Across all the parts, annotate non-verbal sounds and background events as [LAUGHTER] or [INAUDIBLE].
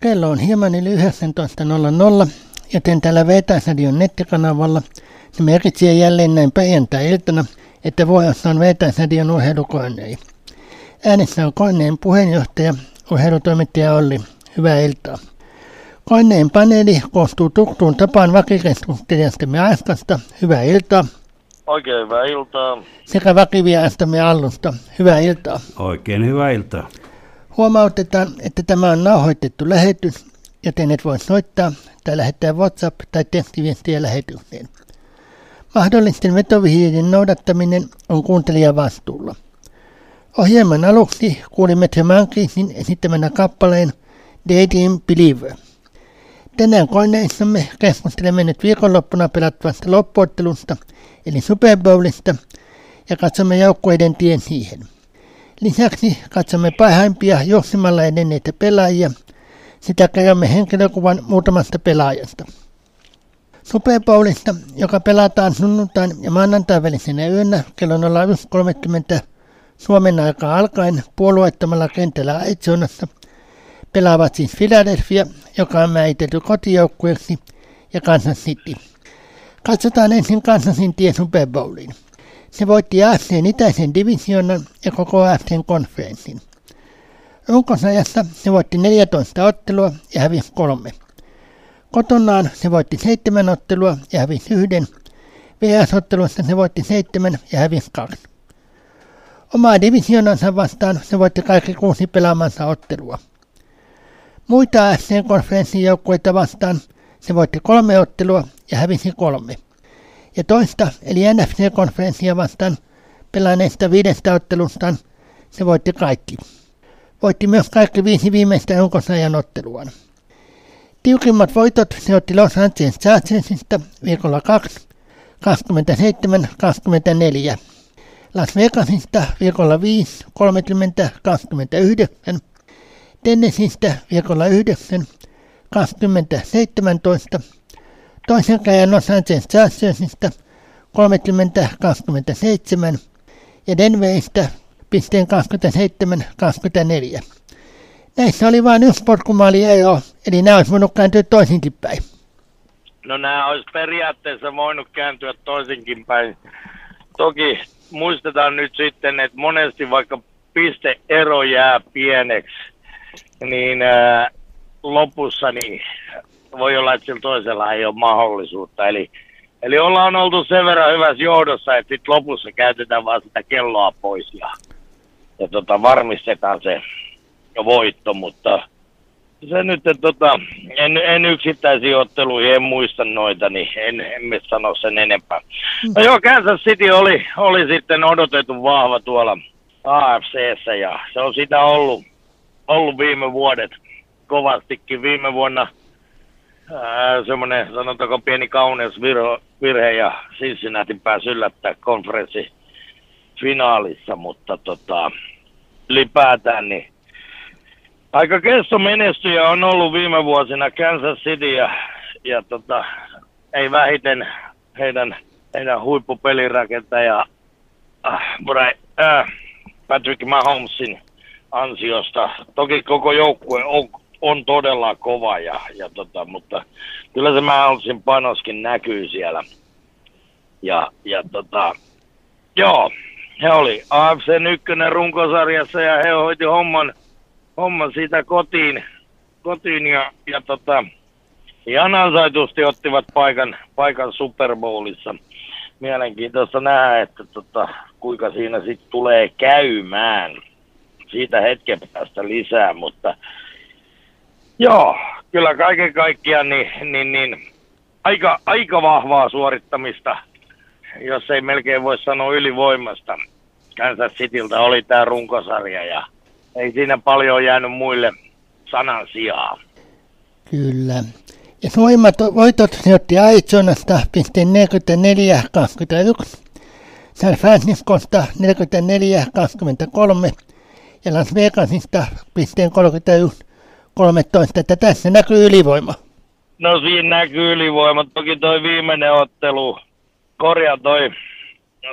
Kello on hieman yli 19.00, joten täällä Vetäisradion nettikanavalla se merkitsee jälleen näin perjantai-iltana, että vuorossa on Vetäisradion urheilukoinei. Äänessä on Koineen puheenjohtaja, urheilutoimittaja Olli. Hyvää iltaa. Koineen paneeli koostuu tuttuun tapaan vakikeskustelijastamme Aiskasta. Hyvää iltaa. Oikein hyvää iltaa. Sekä vakiviastamme Allusta. Hyvää iltaa. Oikein hyvää iltaa. Huomautetaan, että tämä on nauhoitettu lähetys, joten et voi soittaa tai lähettää WhatsApp- tai tekstiviestiä lähetykseen. Mahdollisten vetovihjeiden noudattaminen on kuuntelijan vastuulla. Ohjelman aluksi kuulimme The Monkeysin esittämänä kappaleen Dating Believer. Tänään koneissamme keskustelemme nyt viikonloppuna pelattavasta loppuottelusta, eli Super Bowlista, ja katsomme joukkueiden tien siihen. Lisäksi katsomme parhaimpia juoksimalla edenneitä pelaajia, sitä käymme henkilökuvan muutamasta pelaajasta. Super Bowlista, joka pelataan sunnuntain ja maanantain välisenä yönä kello 01.30 Suomen aikaa alkaen puolueettomalla kentällä Arizonassa, pelaavat siis Philadelphia, joka on määritelty kotijoukkueeksi, ja Kansas City. Katsotaan ensin Kansasin tie Super Bowliin. Se voitti AFCn itäisen divisionan ja koko AFCn konferenssin. Runkosajassa se voitti 14 ottelua ja hävisi kolme. Kotonaan se voitti seitsemän ottelua ja hävisi yhden. VS-ottelussa se voitti seitsemän ja hävisi kaksi. Omaa divisionansa vastaan se voitti kaikki kuusi pelaamansa ottelua. Muita AFC-konferenssin joukkueita vastaan se voitti kolme ottelua ja hävisi kolme. Ja toista, eli NFC-konferenssia vastaan pelaaneista viidestä ottelustaan se voitti kaikki. Voitti myös kaikki viisi viimeistä runkosajan otteluaan. Tiukimmat voitot se otti Los Angeles Chargersista viikolla 2, 27-24. Las Vegasista viikolla 5, 30, 29. Tennesseeistä viikolla 9, 20, 17. Toisen käden Los Angeles Chargersista 30, 27. Ja Denveristä pisteen 27, 24. Näissä oli vain yksi potkumaali ero, eli nämä olisi voinut kääntyä toisinkin päin. No nämä olisi periaatteessa voinut kääntyä toisinkin päin. Toki muistetaan nyt sitten, että monesti vaikka pisteero jää pieneksi, niin ää, lopussa niin voi olla, että sillä toisella ei ole mahdollisuutta. Eli, eli ollaan oltu sen verran hyvässä johdossa, että sitten lopussa käytetään vaan sitä kelloa pois ja, ja tota, varmistetaan se voitto, mutta se nyt, että tota, en, en yksittäisiä otteluja, en muista noita, niin en, en sano sen enempää. No joo, Kansas City oli, oli sitten odotettu vahva tuolla AFCssä ja se on sitä ollut, ollut viime vuodet kovastikin. Viime vuonna semmoinen, sanotaanko pieni kauneus virhe ja Cincinnati pääsi yllättää konferenssi finaalissa, mutta tota, ylipäätään niin aika kesto menestyjä on ollut viime vuosina Kansas City ja, ja tota, ei vähiten heidän, heidän huippupelirakentaja äh, äh, Patrick Mahomesin ansiosta. Toki koko joukkue on, on todella kova, ja, ja tota, mutta kyllä se Mahomesin panoskin näkyy siellä. Ja, ja tota, joo, he oli AFC ykkönen runkosarjassa ja he hoiti homman homma siitä kotiin, kotiin ja, ja tota, ihan ansaitusti ottivat paikan, paikan Super Bowlissa. Mielenkiintoista nähdä, että tota, kuinka siinä sitten tulee käymään. Siitä hetken päästä lisää, mutta joo, kyllä kaiken kaikkiaan niin, niin, niin aika, aika vahvaa suorittamista, jos ei melkein voi sanoa ylivoimasta. Kansas Cityltä oli tämä runkosarja ja ei siinä paljon jäänyt muille sanan sijaa. Kyllä. Ja voimat, voitot ne otti Arizonasta pisteen 44-21, San Franciscosta 44-23 ja Las Vegasista pisteen 31-13, että tässä näkyy ylivoima. No siinä näkyy ylivoima. Toki toi viimeinen ottelu, korja toi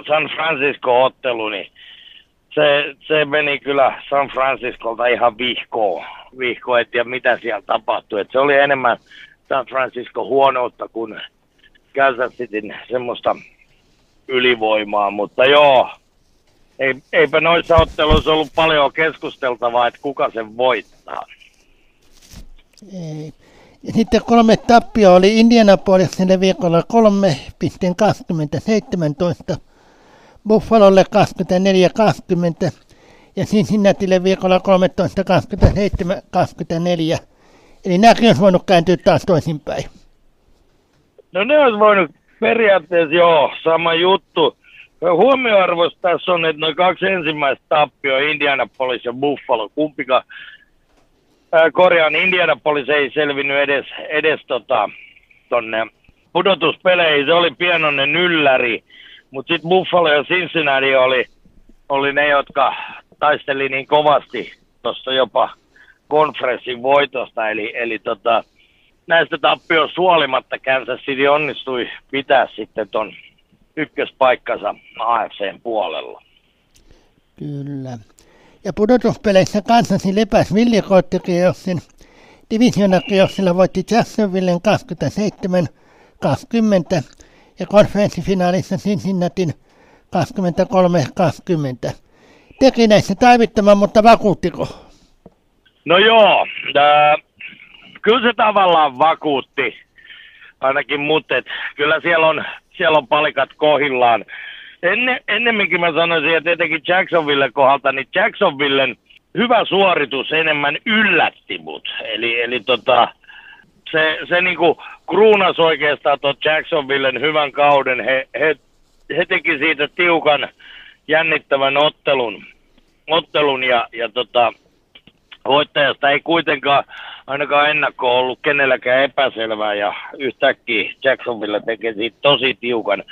San Francisco-ottelu, niin se, se meni kyllä San Franciscolta ihan vihkoon. Vihko, et tiedä mitä siellä tapahtui. Et se oli enemmän San Francisco huonoutta kuin Kansas Cityn semmoista ylivoimaa, mutta joo, ei, eipä noissa otteluissa ollut paljon keskusteltavaa, että kuka sen voittaa. Ei. Ja sitten kolme tappia oli Indianapolisille viikolla 3,2017, Buffalolle 24-20 ja Cincinnatille viikolla 13-27-24. Eli nämäkin olisi voinut kääntyä taas toisinpäin. No ne olisi voinut periaatteessa joo, sama juttu. Huomioarvoista tässä on, että noin kaksi ensimmäistä tappioa, Indianapolis ja Buffalo, kumpikaan korjaan Indianapolis ei selvinnyt edes, edes tota, tonne pudotuspeleihin. Se oli pienoinen ylläri, mutta sitten Buffalo ja Cincinnati oli, oli ne, jotka taisteli niin kovasti tuossa jopa konferenssin voitosta. Eli, eli tota, näistä tappioista huolimatta Kansas City onnistui pitää sitten ton ykköspaikkansa AFCn puolella. Kyllä. Ja pudotuspeleissä kanssasi lepäs Viljakoottikierroksen. Divisionakierroksella voitti Jacksonvillen 27 20 ja konferenssifinaalissa Cincinnatin 23-20. Teki näissä taivittoman, mutta vakuuttiko? No joo, äh, kyllä se tavallaan vakuutti, ainakin mut, kyllä siellä on, siellä on palikat kohillaan. Enne, ennemminkin mä sanoisin, että etenkin Jacksonville kohdalta, niin Jacksonvillen hyvä suoritus enemmän yllätti mut. Eli, eli tota, se, se niinku kruunas oikeastaan tuon Jacksonvillen hyvän kauden. He, he, he teki siitä tiukan, jännittävän ottelun, ottelun ja, ja tota, voittajasta ei kuitenkaan ainakaan ennakko ollut kenelläkään epäselvää ja yhtäkkiä Jacksonville tekee siitä tosi tiukan.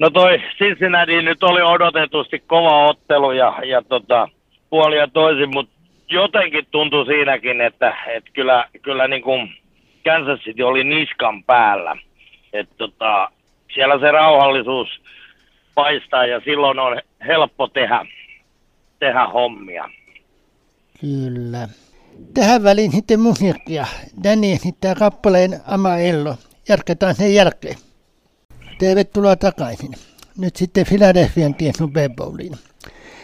No toi Cincinnati nyt oli odotetusti kova ottelu ja, ja tota, puoli ja toisin, mutta jotenkin tuntui siinäkin, että, että kyllä, kyllä niin kuin Kansas City oli niskan päällä. että tota, siellä se rauhallisuus paistaa ja silloin on helppo tehdä, tehdä hommia. Kyllä. Tähän väliin sitten musiikkia. Danny esittää kappaleen Amaello. Jatketaan sen jälkeen. Tervetuloa takaisin. Nyt sitten Philadelphian tie Super Bowliin.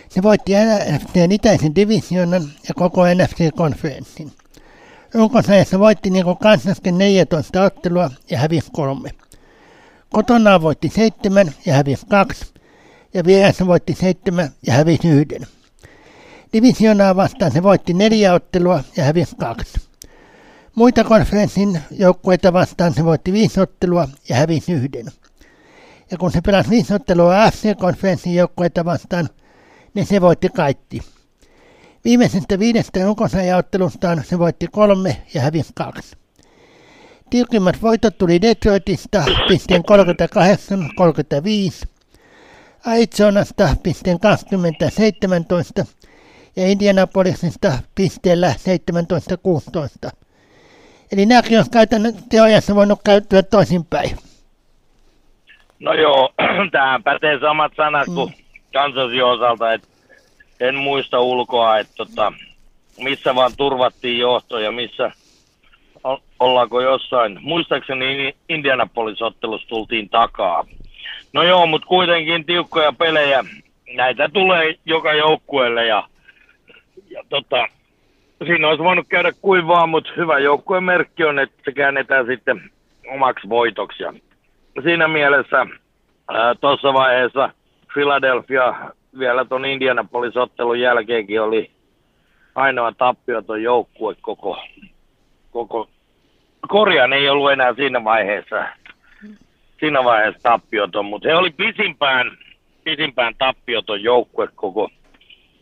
Se voitti NFCn itäisen divisionan ja koko NFC-konferenssin. Runkosajassa voitti niin kuin Kansaskin 14 ottelua ja hävisi kolme. Kotona voitti seitsemän ja hävisi kaksi, ja vieressä voitti seitsemän ja hävisi yhden. Divisionaa vastaan se voitti neljä ottelua ja hävisi kaksi. Muita konferenssin joukkueita vastaan se voitti viisi ottelua ja hävisi yhden. Ja kun se pelasi viisi ottelua FC-konferenssin joukkueita vastaan, niin se voitti kaikki. Viimeisestä viidestä ulkosajaottelustaan se voitti kolme ja hävisi kaksi. Tiukimmat voitot tuli Detroitista pisteen 38-35, Arizonasta pisteen 20-17 ja Indianapolisista pisteellä 17-16. Eli nämäkin on käytännön teoriassa voinut käyttöä toisinpäin. No joo, [CLEARS THROAT] tähän pätee samat sanat kuin mm. Kansasin osalta, että en muista ulkoa, että tota, missä vaan turvattiin johto ja missä ollaanko jossain. Muistaakseni Indianapolis-ottelussa tultiin takaa. No joo, mutta kuitenkin tiukkoja pelejä. Näitä tulee joka joukkueelle ja, ja tota, siinä olisi voinut käydä kuin vaan, mutta hyvä joukkueen merkki on, että se käännetään sitten omaksi voitoksi. Ja siinä mielessä tuossa vaiheessa Philadelphia vielä tuon Indianapolis-ottelun jälkeenkin oli ainoa tappioton joukkue koko, koko korjaan ei ollut enää siinä vaiheessa, siinä vaiheessa tappioton, mutta he oli pisimpään, pisimpään tappioton joukkue koko,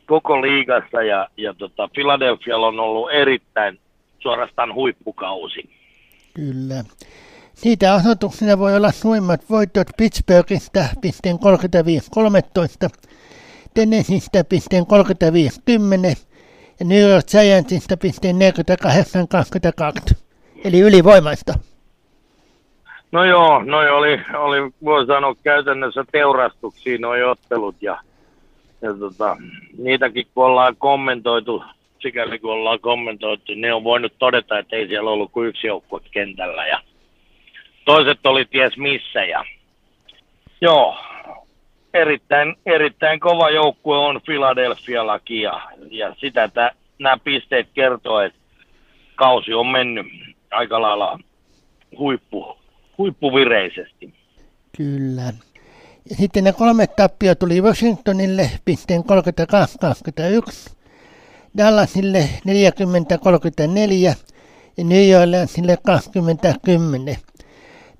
koko liigassa ja, ja tota, Philadelphialla on ollut erittäin suorastaan huippukausi. Kyllä. Siitä osoituksena voi olla suimmat voitot Pittsburghista pisteen 35-13, Tennesseeistä pisteen 35-10 ja New York Giantsista pisteen 48-22, eli ylivoimaista. No joo, noi oli, oli voi sanoa käytännössä teurastuksia noi ottelut ja, ja tota, niitäkin kun ollaan kommentoitu, sikäli kun ollaan kommentoitu, niin on voinut todeta, että ei siellä ollut kuin yksi joukkue kentällä ja toiset oli ties missä ja joo, erittäin, erittäin kova joukkue on Philadelphiallakin ja, ja sitä nämä pisteet kertoo, että kausi on mennyt aika lailla huippu, huippuvireisesti. Kyllä. Ja sitten ne kolme tappia tuli Washingtonille pisteen 32-21, Dallasille 40-34 ja New Orleansille 20-10.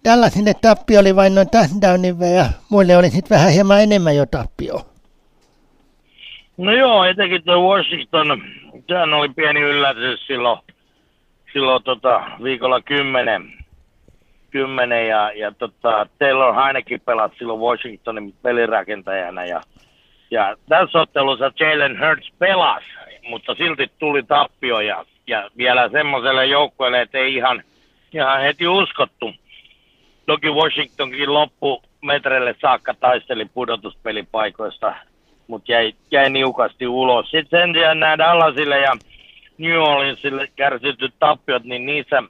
Dallasille tappio oli vain noin touchdownin ja muille oli sitten vähän hieman enemmän jo tappio. No joo, etenkin tuo Washington, sehän oli pieni yllätys silloin, silloin tota, viikolla 10, 10 ja, ja tota, Taylor Heinekin pelasi silloin Washingtonin pelirakentajana ja, ja tässä ottelussa Jalen Hurts pelasi, mutta silti tuli tappio ja, ja vielä semmoiselle joukkueelle, että ei ihan, ihan heti uskottu. Toki Washingtonkin loppu metreille saakka taisteli pudotuspelipaikoista, mutta jäi, jäi niukasti ulos. Sitten sen sijaan nämä Dallasille ja New Orleansille kärsityt tappiot, niin niissä,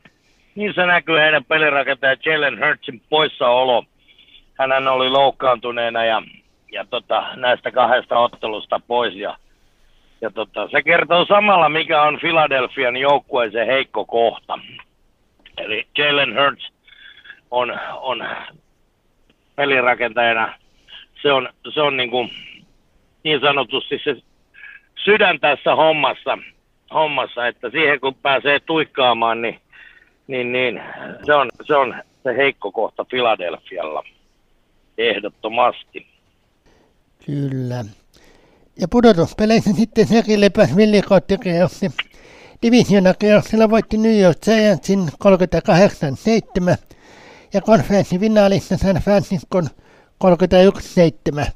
niissä näkyy heidän pelirakentaja Jalen Hurtsin poissaolo. Hän oli loukkaantuneena ja, ja tota, näistä kahdesta ottelusta pois. Ja, ja tota, se kertoo samalla, mikä on Philadelphian joukkueeseen heikko kohta. Eli Jalen Hurts on, on pelirakentajana, se on, se on niin, kuin, niin sanotusti se sydän tässä hommassa, hommassa, että siihen kun pääsee tuikkaamaan, niin, niin, niin se, on, se on se heikko kohta Filadelfialla ehdottomasti. Kyllä. Ja pudotuspeleissä sitten sekin lepäs villikottikierroksi. Divisionakerroksella voitti New York Giantsin 38-7 ja konferenssifinaalissa San Franciscon 31-7.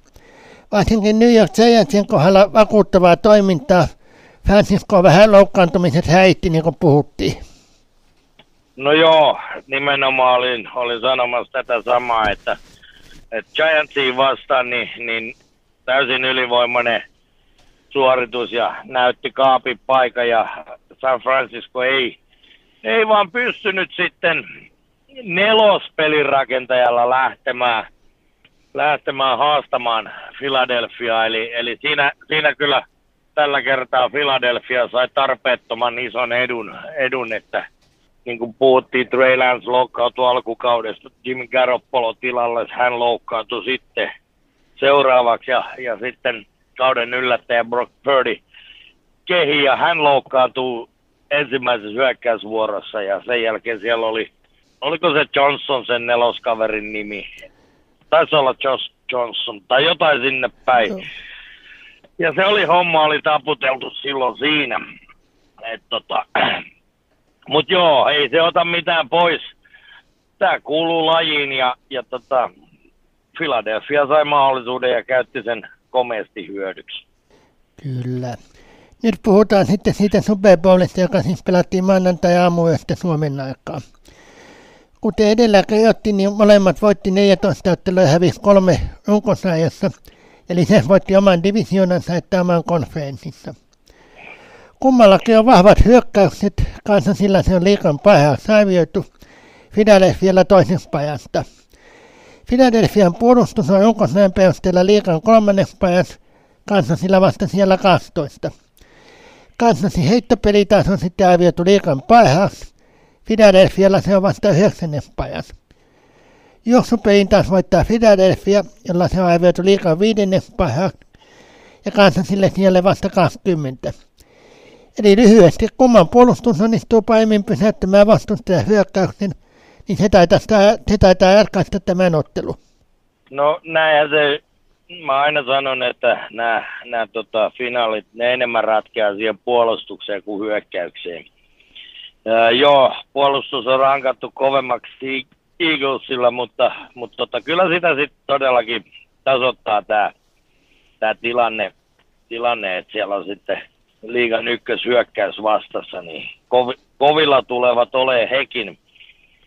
Varsinkin New York Giantsin kohdalla vakuuttavaa toimintaa. Francisco vähän loukkaantumiset häitti, niin kuin puhuttiin. No joo, nimenomaan olin, olin sanomassa tätä samaa, että, että Giantsiin vastaan niin, niin täysin ylivoimainen suoritus ja näytti kaapin paikka ja San Francisco ei, ei vaan pystynyt sitten nelospelin rakentajalla lähtemään, lähtemään haastamaan Philadelphia. Eli, eli siinä, siinä kyllä tällä kertaa Philadelphia sai tarpeettoman ison edun, edun että niin kuin puhuttiin, Trey Lance loukkautui alkukaudesta, Jimmy Garoppolo tilalle, hän loukkaantui sitten seuraavaksi ja, ja sitten kauden yllättäjä Brock Purdy kehi ja hän loukkaantuu ensimmäisessä hyökkäysvuorossa ja sen jälkeen siellä oli oliko se Johnson sen neloskaverin nimi? Taisi olla Josh Johnson tai jotain sinne päin. Joo. Ja se oli homma, oli taputeltu silloin siinä. Et tota, [CLEARS THROAT] mut joo, ei se ota mitään pois. Tää kuuluu lajiin ja, ja tota, Philadelphia sai mahdollisuuden ja käytti sen komeasti hyödyksi. Kyllä. Nyt puhutaan sitten siitä Super Bowlista, joka siis pelattiin maanantai-aamuyöstä Suomen aikaa. Kuten edellä kerrottiin, niin molemmat voitti 14 ottelua ja hävisi kolme runkosarjassa, eli se voitti oman divisioonansa että oman konferenssissa. Kummallakin on vahvat hyökkäykset, kanssa sillä se on liikan parhaaksi arvioitu Philadelphialla pajasta. Philadelphian puolustus on runkosarjan perusteella liikan kolmannes pajas, kanssa sillä vasta siellä 12. Kanssasi heittopeli taas on sitten arvioitu liikan parhaaksi, Philadelphialla se on vasta yhdeksännen pajan. Juoksupelin taas voittaa Philadelphia, jolla se on arvioitu liikaa viidennen pajan, ja sille siellä vasta 20. Eli lyhyesti, kumman puolustus onnistuu paremmin pysäyttämään vastustajan hyökkäyksen, niin se taitaa, se taitaa ratkaista tämän ottelu. No näinhän se, mä aina sanon, että nämä, nämä tota, finaalit, ne enemmän ratkeaa siihen puolustukseen kuin hyökkäykseen. Joo, puolustus on rankattu kovemmaksi Eaglesilla, mutta, mutta tota, kyllä sitä sitten todellakin tasoittaa tämä tää tilanne, tilanne, että siellä on sitten liigan ykköshyökkäys vastassa, niin kov, kovilla tulevat ole hekin.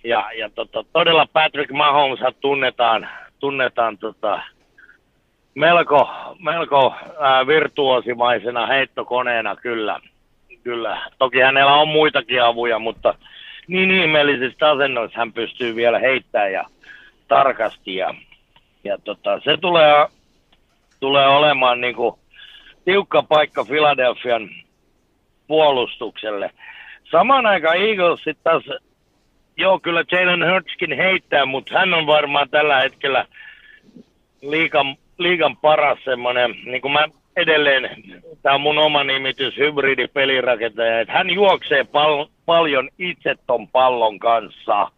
Ja, ja tota, todella Patrick Mahomes tunnetaan, tunnetaan tota, melko, melko ää, virtuosimaisena heittokoneena kyllä. Kyllä. Toki hänellä on muitakin avuja, mutta niin ihmeellisistä asennoissa hän pystyy vielä heittämään ja tarkasti. Ja, ja tota, se tulee, tulee olemaan niin kuin tiukka paikka Philadelphian puolustukselle. Samaan aikaan Eagles sitten taas, joo kyllä Jalen Hurtskin heittää, mutta hän on varmaan tällä hetkellä liikan, liikan paras semmoinen, niin kuin mä edelleen, tämä on mun oma nimitys, hybridipelirakentaja, että hän juoksee pal- paljon itse ton pallon kanssa.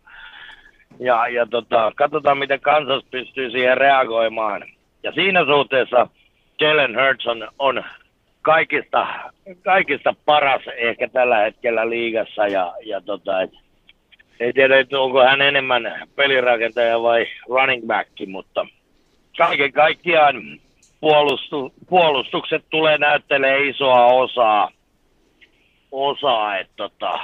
Ja, ja tota, katsotaan, miten kansas pystyy siihen reagoimaan. Ja siinä suhteessa Jalen Hurts on, on kaikista, kaikista paras ehkä tällä hetkellä liigassa. Ja, ja tota, et, ei tiedä, että onko hän enemmän pelirakentaja vai running back, mutta kaiken kaikkiaan puolustu, puolustukset tulee näyttelee isoa osaa, osaa että tota,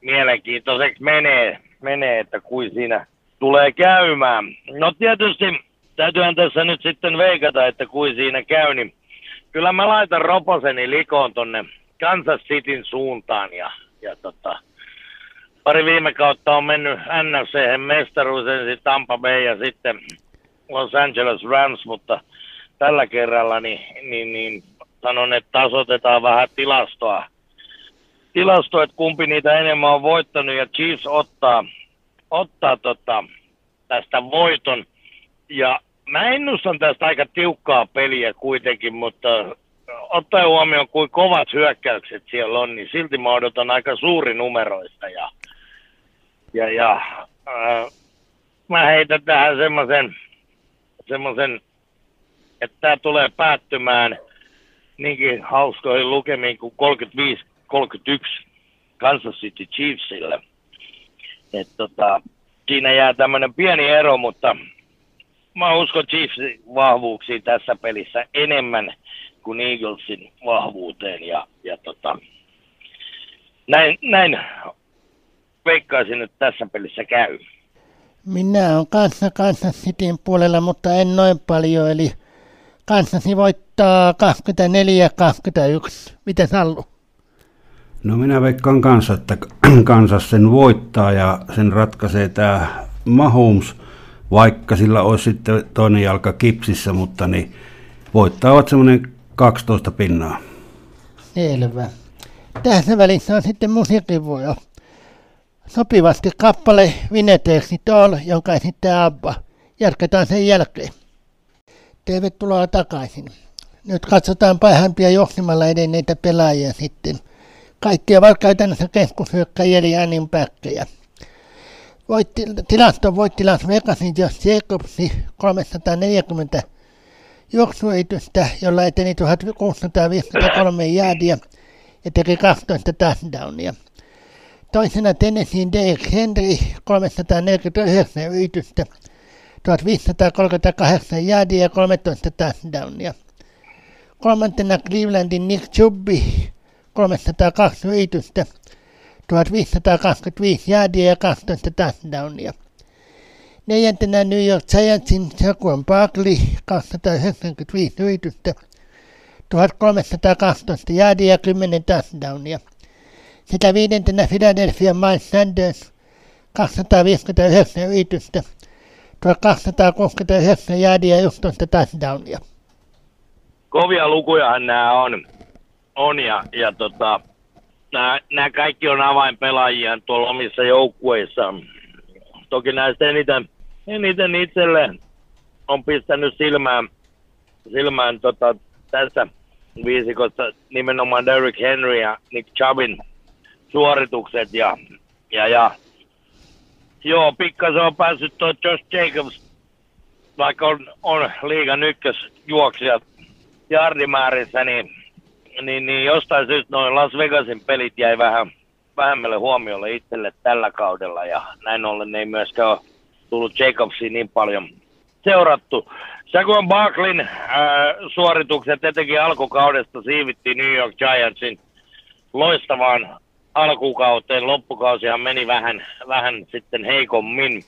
mielenkiintoiseksi menee, menee, että kuin siinä tulee käymään. No tietysti täytyyhän tässä nyt sitten veikata, että kuin siinä käy, niin kyllä mä laitan Roposeni likoon tonne Kansas Cityn suuntaan ja, ja tota, pari viime kautta on mennyt NFC mestaruus ensin Tampa Bay ja sitten Los Angeles Rams, mutta tällä kerralla niin, niin, niin sanon, että tasotetaan vähän tilastoa. Tilasto, että kumpi niitä enemmän on voittanut ja Chiefs ottaa, ottaa tota, tästä voiton. Ja mä ennustan tästä aika tiukkaa peliä kuitenkin, mutta ottaen huomioon, kuin kovat hyökkäykset siellä on, niin silti mä odotan aika suuri numeroista. Ja, ja, ja äh, mä heitän tähän semmoisen semmoisen, että tämä tulee päättymään niinkin hauskoihin lukemiin kuin 35-31 Kansas City Chiefsille. Et tota, siinä jää tämmöinen pieni ero, mutta mä uskon Chiefsin vahvuuksiin tässä pelissä enemmän kuin Eaglesin vahvuuteen. Ja, ja tota, näin, näin veikkaisin, että tässä pelissä käy. Minä olen kanssa Kansas Cityn puolella, mutta en noin paljon, eli Kansasi voittaa 24-21. Miten Sallu? No minä veikkaan kanssa, että [CLEARS THROAT] Kansas sen voittaa ja sen ratkaisee tämä Mahomes, vaikka sillä olisi sitten toinen jalka kipsissä, mutta niin voittavat semmoinen 12 pinnaa. Selvä. Tässä välissä on sitten musiikkivuojo sopivasti kappale Vineteeksi Toll, jonka esittää Abba. Jatketaan sen jälkeen. Tervetuloa takaisin. Nyt katsotaan parhaimpia johtimalla edenneitä pelaajia sitten. Kaikki ovat käytännössä keskushyökkäjiä eli ääninpäkkejä. Voitti, tilasto voitti Las Vegasin Josh Jacobsi 340 juoksuitystä, jolla eteni 1653 jäädiä ja teki 12 touchdownia. Toisena Tennesseein Derek Henry 349 yritystä, 1538 jäädiä ja 13 touchdownia. Kolmantena Clevelandin Nick Chubby 302 yritystä, 1525 jäädiä ja 12 touchdownia. Neljäntenä New York Giantsin Saquon Barkley 295 yritystä, 1312 jäädiä ja 10 touchdownia. Sitä viidentenä Philadelphia Miles Sanders 259 yritystä, 1269 jäädiä ja 11 touchdownia. Kovia lukujahan nämä on, on ja, ja tota, nämä, nämä kaikki on avainpelaajia tuolla omissa joukkueissa. Toki näistä eniten, eniten itselle on pistänyt silmään, silmään tota, tässä viisikossa nimenomaan Derrick Henry ja Nick Chubbin suoritukset ja, ja, ja joo, pikkasen on päässyt tuo Josh Jacobs, vaikka on, on liigan ykkösjuoksija jardimäärissä, niin, niin, niin jostain syystä noin Las Vegasin pelit jäi vähän vähemmälle huomiolle itselle tällä kaudella ja näin ollen ei myöskään ole tullut Jacobsiin niin paljon seurattu. Saquon Barklin äh, suoritukset etenkin alkukaudesta siivittiin New York Giantsin loistavaan alkukauteen. Loppukausihan meni vähän, vähän sitten heikommin,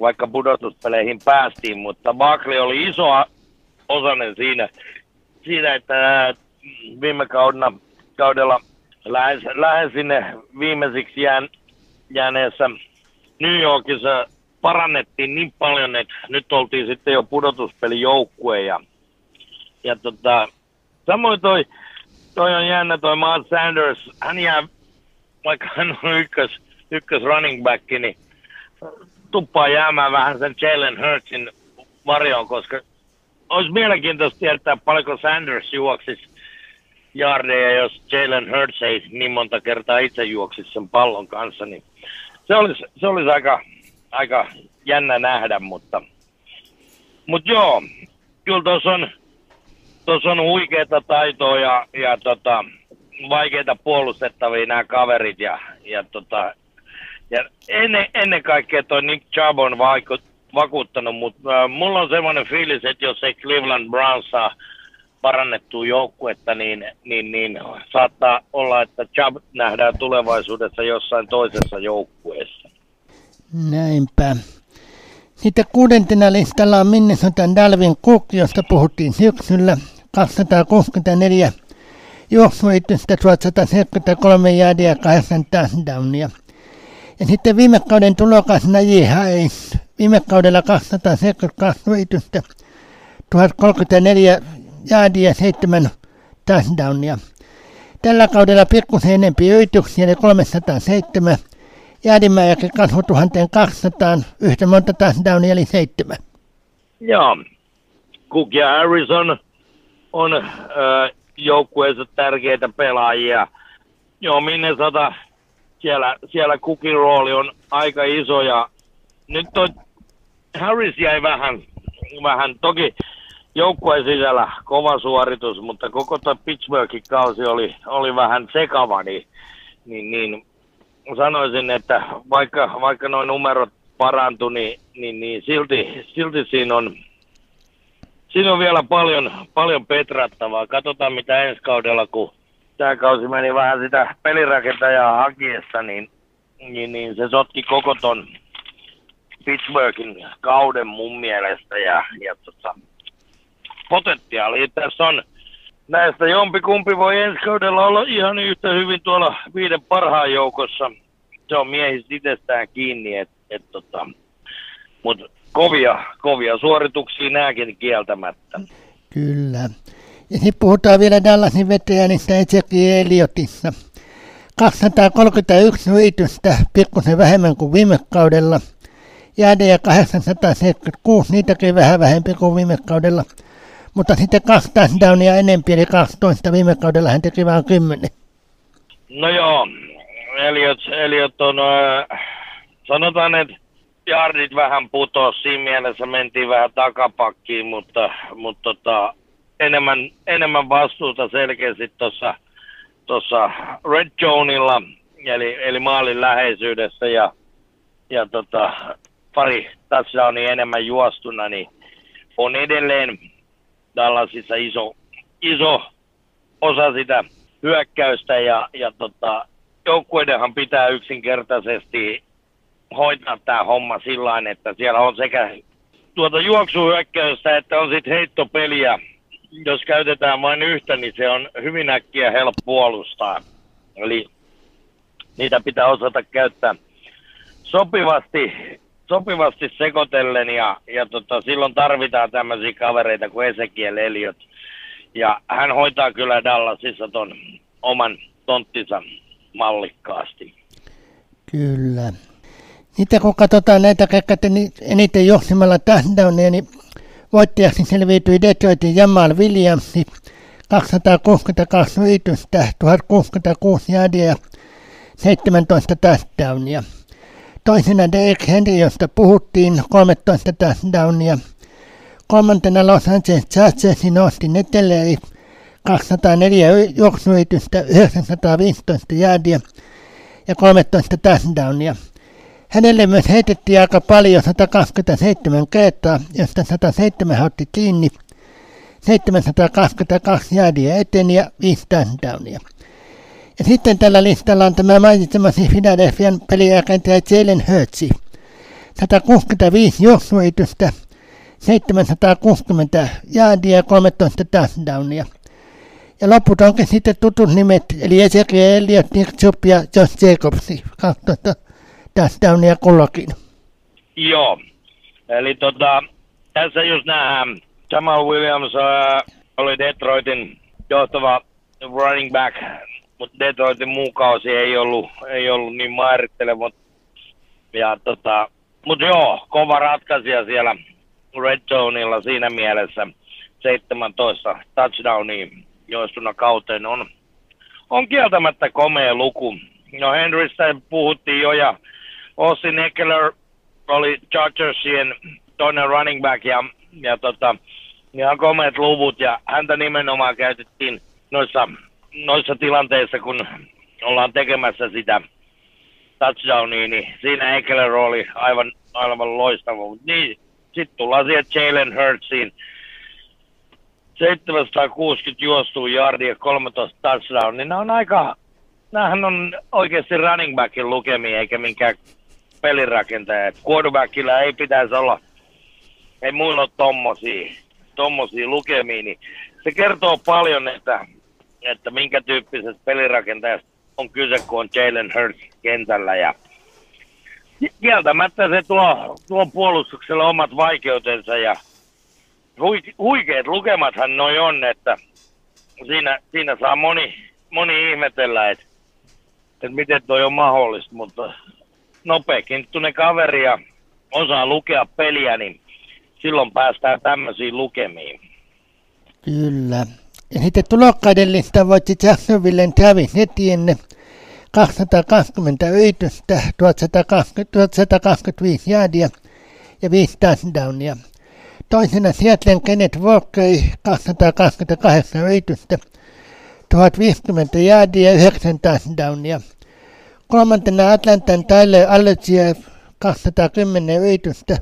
vaikka pudotuspeleihin päästiin, mutta Barkley oli iso osanen siinä, siinä että viime kaudella, kaudella lähes, lähes sinne viimeisiksi jään, jääneessä New Yorkissa parannettiin niin paljon, että nyt oltiin sitten jo pudotuspelijoukkue ja, ja tota, samoin toi, toi on jännä toi Miles Sanders, hän jää, vaikka hän on ykkös, ykkös running back, niin tuppaa jäämään vähän sen Jalen Hurtsin varjoon, koska olisi mielenkiintoista tietää, paljonko Sanders juoksisi jardeja, jos Jalen Hurts ei niin monta kertaa itse juoksisi sen pallon kanssa, niin se olisi, se olisi aika, aika jännä nähdä, mutta, mutta joo, kyllä tuossa on, on huikeita taitoa ja, ja tota, vaikeita puolustettavia nämä kaverit ja, ja, tota, ja ennen, ennen kaikkea tuo Nick Chubb on vaikut, vakuuttanut, mutta äh, mulla on semmoinen fiilis, että jos ei Cleveland Browns saa parannettua joukkuetta, niin, niin, niin saattaa olla, että Chubb nähdään tulevaisuudessa jossain toisessa joukkueessa. Näinpä. Sitten kuudentena listalla on Minnesotan Dalvin Cook, josta puhuttiin syksyllä. 264 juoksuitystä, 1173 jäädiä ja 8 touchdownia. Ja sitten viime kauden tulokas Naji Hayes. Viime kaudella 272 yritystä, 1034 jäädiä ja 7 touchdownia. Tällä kaudella pikkusen enempi yrityksiä, eli 307 jäädimääräkin kasvu 1200, yhtä monta touchdownia eli seitsemän. Joo, Cook ja Harrison on äh, joukkueessa tärkeitä pelaajia. Joo, Minnesota, siellä, siellä Cookin rooli on aika iso ja nyt toi Harris jäi vähän, vähän toki joukkueen sisällä kova suoritus, mutta koko tuo Pittsburghin kausi oli, oli vähän sekava, niin, niin, niin sanoisin, että vaikka, vaikka nuo numerot parantu, niin, niin, niin silti, silti siinä on, siinä on vielä paljon, paljon petrattavaa. Katsotaan mitä ensi kaudella, kun tämä kausi meni vähän sitä pelirakentajaa hakiessa, niin, niin, niin se sotki koko ton Pittsburghin kauden mun mielestä. Ja, ja tota, potentiaali tässä on näistä jompikumpi voi ensi kaudella olla ihan yhtä hyvin tuolla viiden parhaan joukossa. Se on miehistä itsestään kiinni, että et, tota, mutta kovia, kovia suorituksia nääkin kieltämättä. Kyllä. Ja sitten puhutaan vielä Dallasin vetäjänistä Ezekiel Eliotissa. 231 yritystä, pikkusen vähemmän kuin viime kaudella. Jäädejä 876, niitäkin vähän vähempi kuin viime kaudella. Mutta sitten kaksi touchdownia enempi, eli 12 viime kaudella hän teki vain 10. No joo, Eliot, Eliot on, äh, sanotaan, että jardit vähän putos, siinä mielessä mentiin vähän takapakkiin, mutta, mutta tota, enemmän, enemmän vastuuta selkeästi tuossa tuossa Red Zoneilla, eli, eli maalin läheisyydessä ja, ja tota, pari touchdownia enemmän juostuna, niin on edelleen Dallasissa iso, iso osa sitä hyökkäystä ja, ja tota, joukkueidenhan pitää yksinkertaisesti hoitaa tämä homma sillä että siellä on sekä tuota juoksuhyökkäystä että on sitten heittopeliä. Jos käytetään vain yhtä, niin se on hyvin äkkiä helppo puolustaa. Eli niitä pitää osata käyttää sopivasti sopivasti sekoitellen ja, ja tota, silloin tarvitaan tämmöisiä kavereita kuin Ezekiel Eliot. Ja hän hoitaa kyllä Dallasissa ton oman tonttinsa mallikkaasti. Kyllä. Niitä kun katsotaan näitä kaikkein niin eniten johtimalla touchdownia, niin voittajaksi selviytyi Detroitin Jamal Williams, 262 yritystä, 1066 jäädiä ja 17 touchdownia. Toisena Derek Henry, josta puhuttiin, 13 touchdownia. Kolmantena Los Angeles Chargersin Austin Eteleri, 204 juoksuyritystä, 915 jäädiä ja 13 touchdownia. Hänelle myös heitettiin aika paljon 127 kertaa, josta 107 otti kiinni, 722 jäädiä eteni ja 5 touchdownia. Ja sitten tällä listalla on tämä mainitsemasi Philadelphian pelirakentaja Jalen Hurtsi. 165 juoksuyritystä, 760 jaadia ja 13 touchdownia. Ja loput onkin sitten tutut nimet, eli Ezekiel Elliot, Nick Chubb ja Josh Jacobs, 12 touchdownia kullakin. Joo, eli tota, tässä just nähdään, Jamal Williams äh, oli Detroitin johtava running back, mutta Detroitin muu kausi ei ollut, ei ollut niin määrittelevä. Ja tota, mutta joo, kova ratkaisija siellä Red Zoneilla siinä mielessä. 17 touchdownia joistuna kauteen on, on kieltämättä komea luku. No Henrystä puhuttiin jo ja Austin Eckler oli Chargersien toinen running back ja, ja tota, ihan komeat luvut ja häntä nimenomaan käytettiin noissa, noissa tilanteissa, kun ollaan tekemässä sitä touchdownia, niin siinä Eckler oli aivan, aivan loistava. Niin, sitten tullaan siihen Jalen Hurtsiin. 760 juostuu yardia, 13 touchdown, niin nämä on aika, nämähän on oikeasti running backin lukemia, eikä minkään pelirakentaja. Quarterbackilla ei pitäisi olla, ei muilla ole tommosia, tommosia lukemia, niin se kertoo paljon, että, että minkä tyyppisestä pelirakentajasta on kyse, kun on Jalen Hurts kentällä. Ja kieltämättä se tuo, tuo puolustuksella omat vaikeutensa ja huikeat lukemathan noi on, että siinä, siinä saa moni, moni ihmetellä, että, että miten toi on mahdollista, mutta nopeakin tunne kaveri ja osaa lukea peliä, niin silloin päästään tämmöisiin lukemiin. Kyllä. Ja sitten tulokkaiden lista voitti Jacksonvillen Travis 220 yritystä, 1125 jäädiä ja 5 touchdownia. Toisena Seattlein Kenneth Walker 228 yritystä, 1050 jäädiä ja 9 touchdownia. Kolmantena Atlantan Tyler Allegier 210 yritystä,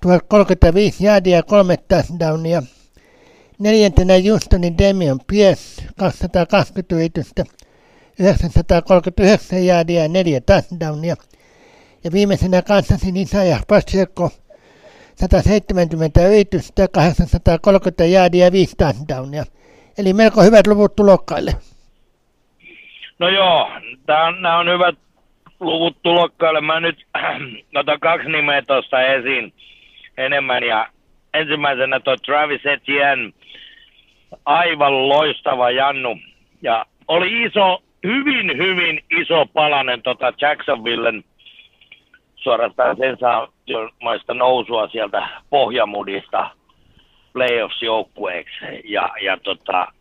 1035 jäädiä ja 3 touchdownia. Neljäntenä Houstonin Demian Pierce 220 yritystä, 939 jäädiä ja 4 touchdownia. Ja viimeisenä Kansasin Isaiah Pacheco 170 yritystä, 830 jäädiä ja 5 touchdownia. Eli melko hyvät luvut tulokkaille. No joo, nämä on hyvät luvut tulokkaille. Mä nyt [CLEARS THROAT] otan kaksi nimeä tuosta esiin enemmän. Ja ensimmäisenä tuo Travis Etienne, aivan loistava Jannu. Ja oli iso, hyvin, hyvin iso palanen tota Jacksonvillen suorastaan sensaatiomaista nousua sieltä pohjamudista playoffs-joukkueeksi. Ja, ja tota,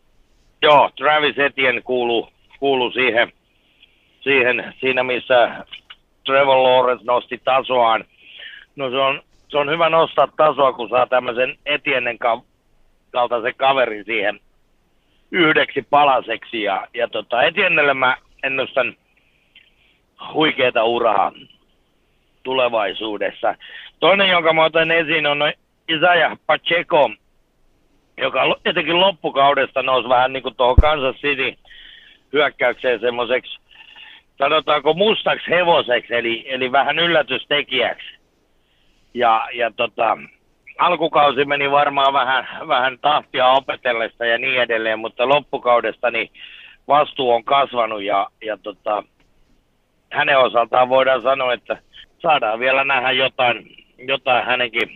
joo, Travis Etienne kuuluu, kuuluu siihen, siihen, siinä missä Trevor Lawrence nosti tasoaan. No se on, se on hyvä nostaa tasoa, kun saa tämmöisen Etiennen kaltaisen kaverin siihen yhdeksi palaseksi. Ja, ja tota, Etiennelle mä ennustan huikeeta uraa tulevaisuudessa. Toinen, jonka mä otan esiin, on Isaiah Pacheco, joka etenkin loppukaudesta nousi vähän niin kuin tuohon Kansas City hyökkäykseen semmoiseksi, sanotaanko mustaksi hevoseksi, eli, eli vähän yllätystekijäksi. Ja, ja tota, alkukausi meni varmaan vähän, vähän tahtia opetellessa ja niin edelleen, mutta loppukaudesta niin vastuu on kasvanut ja, ja tota, hänen osaltaan voidaan sanoa, että saadaan vielä nähdä jotain, jotain hänenkin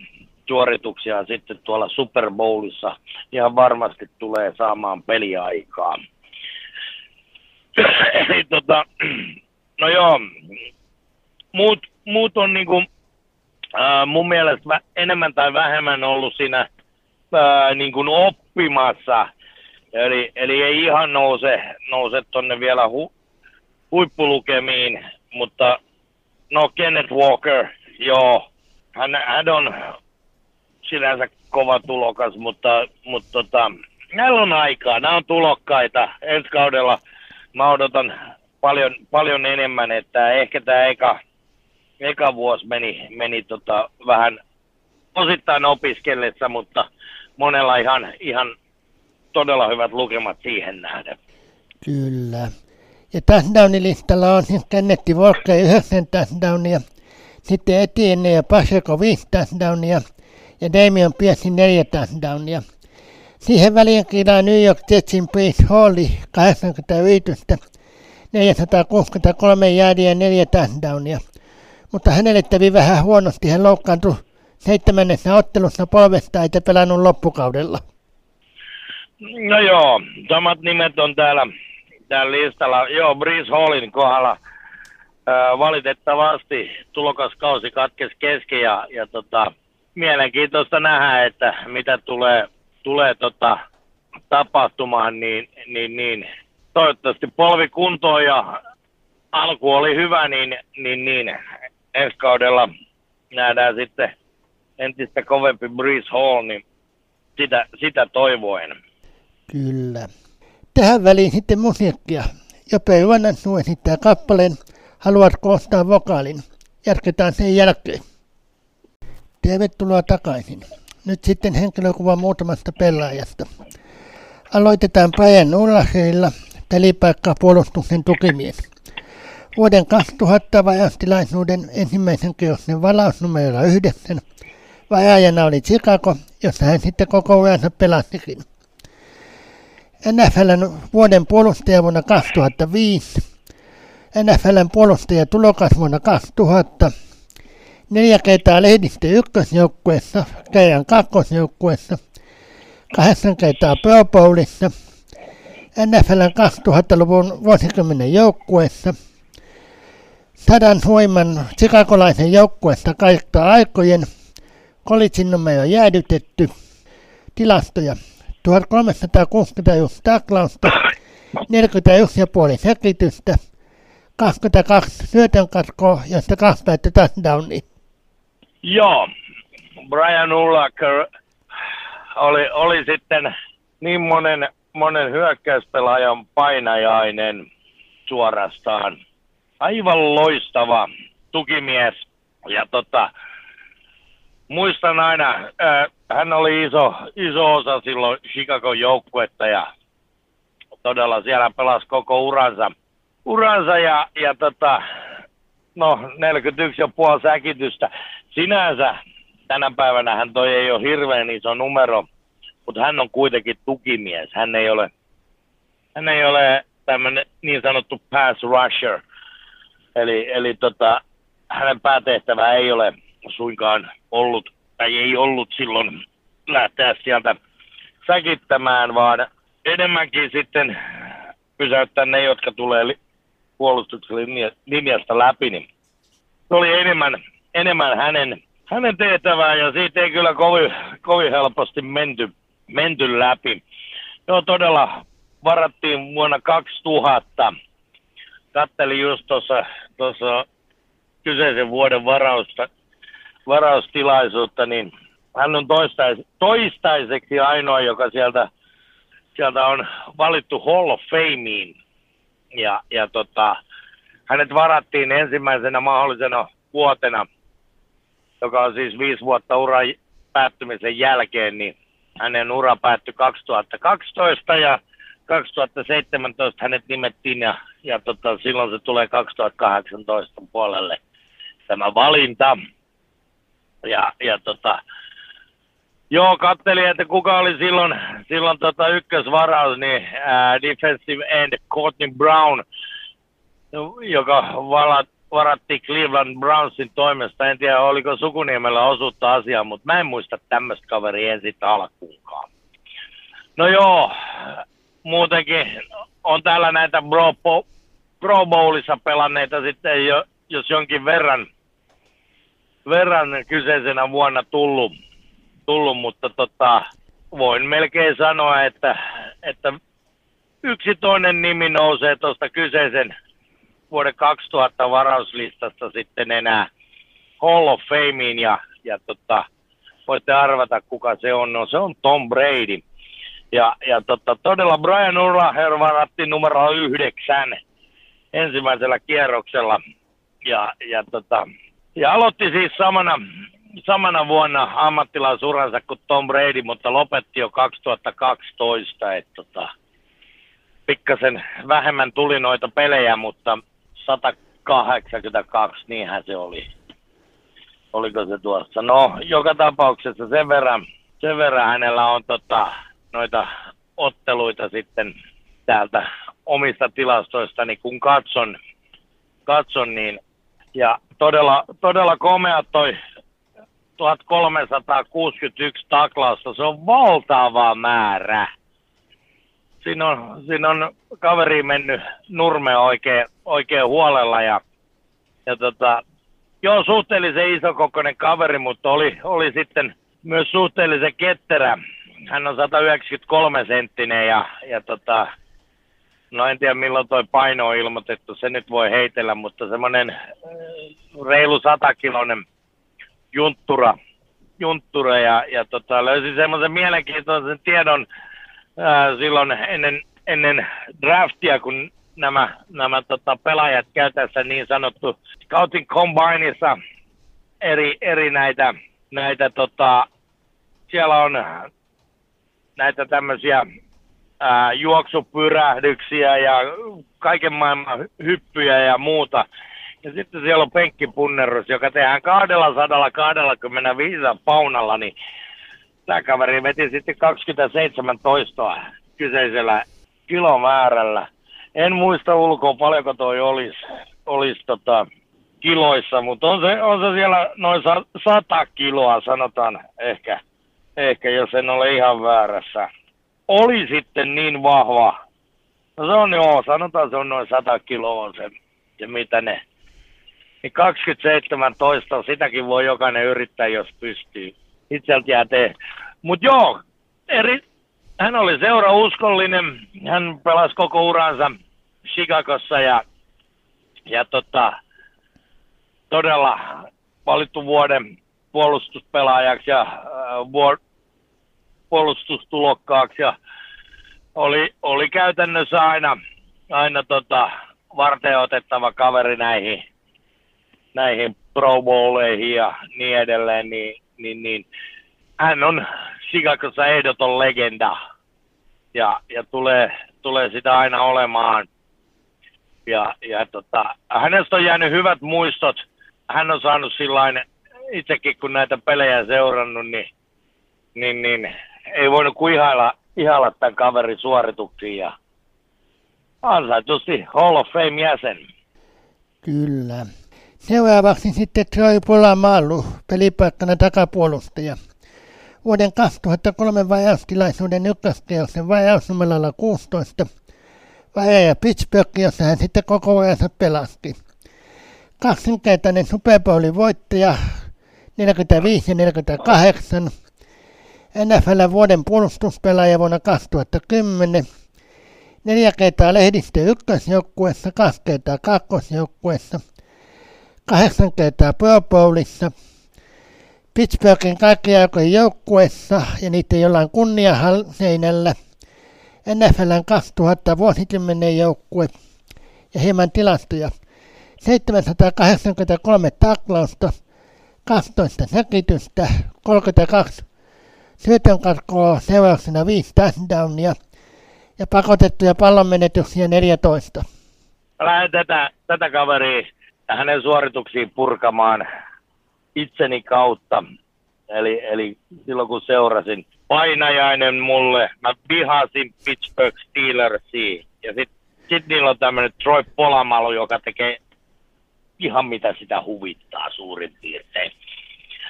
suorituksia sitten tuolla Super Bowlissa. Ihan varmasti tulee saamaan peliaikaa. [COUGHS] Eli tota, no joo, muut, muut on niinku, äh, mun mielestä enemmän tai vähemmän ollut siinä äh, niinku oppimassa. Eli, eli ei ihan nouse, nouse tonne vielä hu, huippulukemiin, mutta no Kenneth Walker, joo, hän, hän on sinänsä kova tulokas, mutta, mutta tota, näillä on aikaa, nämä on tulokkaita. Ensi kaudella mä odotan paljon, paljon enemmän, että ehkä tämä eka, eka vuosi meni, meni tota vähän osittain opiskellessa, mutta monella ihan, ihan todella hyvät lukemat siihen nähden. Kyllä. Ja touchdownin listalla on siis Kennetti Volke 9 touchdownia, sitten Etienne ja Paseko 5 touchdownia, ja Damian Piercein neljä touchdownia. Siihen väliin kirjaa New York Jetsin Prince Halli 85, 463 jäädiä neljä touchdownia. Mutta hänelle kävi vähän huonosti, hän loukkaantui seitsemännessä ottelussa polvesta eikä pelannut loppukaudella. No joo, samat nimet on täällä, täällä listalla. Joo, Breeze Hallin kohdalla valitettavasti tulokaskausi katkesi kesken ja, ja tota, mielenkiintoista nähdä, että mitä tulee, tulee tota, tapahtumaan, niin, niin, niin toivottavasti polvi kuntoon ja alku oli hyvä, niin, niin, niin ensi kaudella nähdään sitten entistä kovempi Breeze Hall, niin sitä, sitä toivoen. Kyllä. Tähän väliin sitten musiikkia. Jope Juonan esittää kappaleen Haluatko ostaa vokaalin? Jatketaan sen jälkeen. Tervetuloa takaisin. Nyt sitten henkilökuva muutamasta pelaajasta. Aloitetaan Brian Ullaherilla, pelipaikka puolustuksen tukimies. Vuoden 2000 vajastilaisuuden ensimmäisen kierroksen valaus numero 9. Vajaajana oli Chicago, jossa hän sitten koko uransa pelasikin. NFLn vuoden puolustaja vuonna 2005. NFLn puolustaja tulokas vuonna 2000. Neljä kertaa lehdistö ykkösjoukkueessa, kerran kakkosjoukkueessa, kahdeksan kertaa Pro Bowlissa, NFLn 2000-luvun vuosikymmenen joukkueessa, sadan huiman chicagolaisen joukkueesta kaikista aikojen, kolitsin numero jäädytetty, tilastoja 1361 taklausta, 41,5 sekitystä, 22 syötön katkoa, josta kaksi päättyi touchdowniin. Joo, Brian Ullacker oli, oli sitten niin monen, monen hyökkäyspelaajan painajainen suorastaan. Aivan loistava tukimies. Ja tota, muistan aina, äh, hän oli iso, iso osa silloin Chicago joukkuetta ja todella siellä pelasi koko uransa, uransa ja, ja tota, no 41,5 säkitystä. Sinänsä tänä päivänä hän toi ei ole hirveän iso numero, mutta hän on kuitenkin tukimies. Hän ei ole, hän ei ole tämmöinen niin sanottu pass rusher. Eli, eli tota, hänen päätehtävä ei ole suinkaan ollut, tai ei ollut silloin lähteä sieltä säkittämään, vaan enemmänkin sitten pysäyttää ne, jotka tulee puolustuksen linjasta läpi, niin se oli enemmän, enemmän hänen, hänen tehtävää ja siitä ei kyllä kovin, kovin helposti menty, menty läpi. Joo, todella varattiin vuonna 2000. Kattelin just tuossa kyseisen vuoden varausta, varaustilaisuutta, niin hän on toistais, toistaiseksi ainoa, joka sieltä, sieltä on valittu Hall of Fameen. Ja, ja tota, hänet varattiin ensimmäisenä mahdollisena vuotena, joka on siis viisi vuotta uran päättymisen jälkeen, niin hänen ura päättyi 2012 ja 2017 hänet nimettiin ja, ja tota, silloin se tulee 2018 puolelle tämä valinta. Ja, ja tota, joo, katselin, että kuka oli silloin, silloin tota ykkösvaraus, niin ää, defensive end Courtney Brown, joka valat, varattiin Cleveland Brownsin toimesta. En tiedä, oliko Sukuniemellä osuutta asiaa, mutta mä en muista tämmöistä kaveria ensin alkuunkaan. No joo, muutenkin on täällä näitä Pro, Pro Bowlissa pelanneita sitten jo, jos jonkin verran – verran kyseisenä vuonna tullut, tullut mutta tota, voin melkein sanoa, että, että yksi toinen nimi nousee tuosta kyseisen vuoden 2000 varauslistasta sitten enää Hall of Fameen ja, ja tota, voitte arvata kuka se on. No se on Tom Brady. Ja, ja tota, todella Brian Urlacher varattiin numero yhdeksän ensimmäisellä kierroksella. Ja, ja tota, ja aloitti siis samana, samana vuonna ammattilaisuransa kuin Tom Brady, mutta lopetti jo 2012. Että tota, pikkasen vähemmän tuli noita pelejä, mutta 182, niinhän se oli. oliko se tuossa. No, joka tapauksessa sen verran, sen verran hänellä on tota, noita otteluita sitten täältä omista tilastoistani, kun katson, katson niin, ja todella, todella komea toi 1361 taklausta, se on valtava määrä. Siinä on, siinä on kaveri mennyt nurme oikein, oikein huolella ja, ja tota, joo, suhteellisen isokokoinen kaveri, mutta oli, oli sitten myös suhteellisen ketterä. Hän on 193 senttinen ja, ja tota, no en tiedä milloin toi paino on ilmoitettu, se nyt voi heitellä, mutta semmoinen äh, reilu 100 kiloinen junttura, junttura ja, ja tota, löysin semmoisen mielenkiintoisen tiedon ää, silloin ennen, ennen draftia, kun nämä, nämä tota, pelaajat käytässä niin sanottu scouting combineissa eri, eri näitä, näitä tota, siellä on näitä tämmöisiä ää, juoksupyrähdyksiä ja kaiken maailman hyppyjä ja muuta. Ja sitten siellä on penkkipunnerus, joka tehdään 225 paunalla, niin tämä kaveri veti sitten 27 toistoa kyseisellä kilomäärällä. En muista ulkoa paljonko toi olisi, olisi tota, kiloissa, mutta on se, on se siellä noin 100 kiloa, sanotaan ehkä, ehkä, jos en ole ihan väärässä. Oli sitten niin vahva. No se on joo, sanotaan se on noin 100 kiloa se, ja mitä ne niin 27 toista, sitäkin voi jokainen yrittää, jos pystyy. Itseltä jää te. Mutta joo, eri, hän oli seurauskollinen, hän pelasi koko uransa Chicagossa ja, ja tota, todella valittu vuoden puolustuspelaajaksi ja äh, puolustustulokkaaksi ja oli, oli käytännössä aina, aina tota, varten otettava kaveri näihin näihin Pro Bowleihin ja niin edelleen, niin, niin, niin hän on Chicagossa ehdoton legenda ja, ja tulee, tulee sitä aina olemaan. Ja, ja tota, hänestä on jäänyt hyvät muistot. Hän on saanut sillain, itsekin kun näitä pelejä seurannut, niin, niin, niin ei voinut kuin ihailla, ihailla tämän kaverin suorituksia ja ansaitusti Hall of Fame jäsen. Kyllä. Seuraavaksi sitten Troy Polamallu, pelipaikkana takapuolustaja. Vuoden 2003 vajaustilaisuuden ykkösteoksen vajausnumerolla 16 ja Pittsburgh, jossa hän sitten koko ajansa pelasti. Kaksinkertainen Super Bowlin voittaja 45 ja 48. NFL vuoden puolustuspelaaja vuonna 2010. Neljä kertaa lehdistö ykkösjoukkueessa, kaksi kertaa kakkosjoukkueessa – kahdeksan kertaa Pro Bowlissa, Pittsburghin kaikkien aikojen joukkueessa ja niiden jollain kunniaseinällä, NFLn 2000 vuosikymmenen joukkue ja hieman tilastoja. 783 taklausta, 12 säkitystä, 32 syötönkarkoa seurauksena 5 touchdownia ja pakotettuja pallonmenetyksiä 14. Lähden tätä, tätä kaveria hänen suorituksiin purkamaan itseni kautta. Eli, eli silloin kun seurasin painajainen mulle, mä vihasin Pittsburgh Steelersia. Ja sitten sit niillä on tämmöinen Troy Polamalu, joka tekee ihan mitä sitä huvittaa suurin piirtein.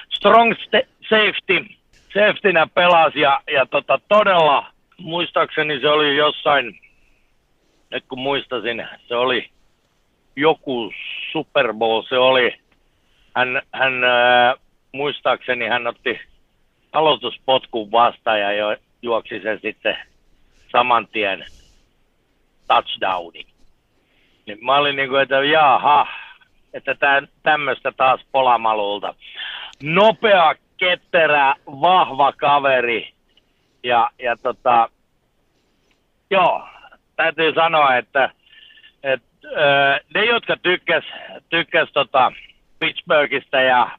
Strong safety, safetynä pelasi ja, ja tota, todella, muistaakseni se oli jossain, nyt kun muistasin, se oli joku Super Bowl se oli. Hän, hän äh, muistaakseni hän otti aloituspotkun vastaan ja jo, juoksi sen sitten saman tien touchdowni. Niin mä olin niin kuin, että jaha, että tämmöistä taas Polamalulta. Nopea, ketterä, vahva kaveri. Ja, ja tota, joo, täytyy sanoa, että, että ne, jotka tykkäs, tykkäs tota Pittsburghista ja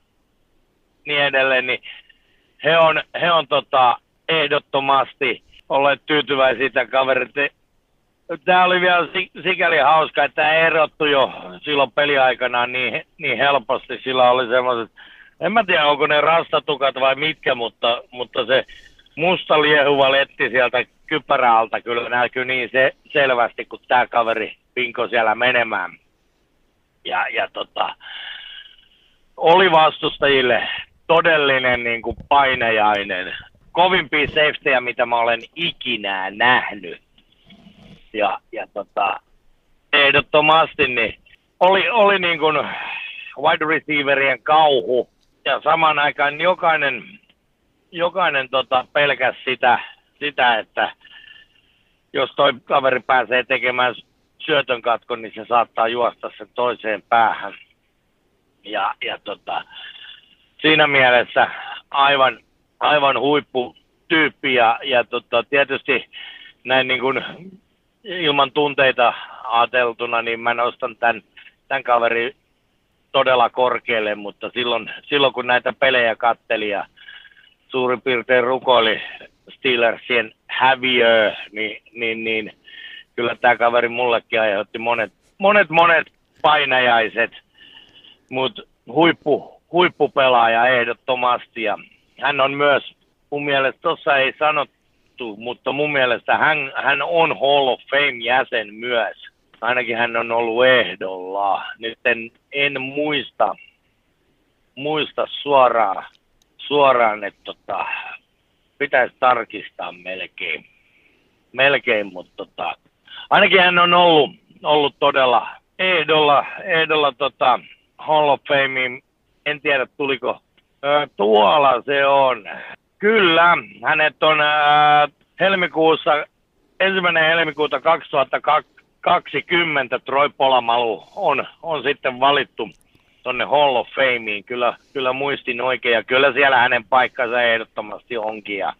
niin edelleen, niin he on, he on tota, ehdottomasti olleet tyytyväisiä tämän kaverin. Tämä oli vielä sikäli hauska, että tämä erottu jo silloin peliaikana niin, niin helposti. Sillä oli semmoiset en mä tiedä onko ne rastatukat vai mitkä, mutta, mutta se musta liehuva letti sieltä kypärältä kyllä näkyy niin se, selvästi, kun tämä kaveri pinko siellä menemään. Ja, ja tota, oli vastustajille todellinen niin kuin painejainen. Kovimpia safetyjä, mitä mä olen ikinä nähnyt. Ja, ja tota, ehdottomasti niin oli, oli niin kuin wide receiverien kauhu. Ja samaan aikaan jokainen, jokainen tota, pelkäs sitä, sitä, että jos toi kaveri pääsee tekemään syötön katkon, niin se saattaa juosta sen toiseen päähän. Ja, ja tota, siinä mielessä aivan, aivan huipputyyppi ja, ja tota, tietysti näin niin kuin ilman tunteita ajateltuna, niin mä nostan tämän, tämän kaverin todella korkealle, mutta silloin, silloin kun näitä pelejä katteli ja suurin piirtein rukoili Steelersien häviöä, niin, niin, niin kyllä tämä kaveri mullekin aiheutti monet, monet, monet painajaiset, mutta huippu, huippupelaaja ehdottomasti. Ja hän on myös, mun mielestä tuossa ei sanottu, mutta mun mielestä hän, hän on Hall of Fame-jäsen myös. Ainakin hän on ollut ehdolla. Nyt en, en muista, muista suoraan, suoraan että tota, pitäisi tarkistaa melkein. Melkein, mutta tota, ainakin hän on ollut, ollut todella ehdolla, ehdolla tota, Hall of Fameen. En tiedä, tuliko ö, tuolla se on. Kyllä, hänet on ö, helmikuussa, ensimmäinen helmikuuta 2020 Troy Polamalu on, on sitten valittu tonne Hall of Fameen. Kyllä, kyllä muistin oikein ja kyllä siellä hänen paikkansa ehdottomasti onkin. Ja,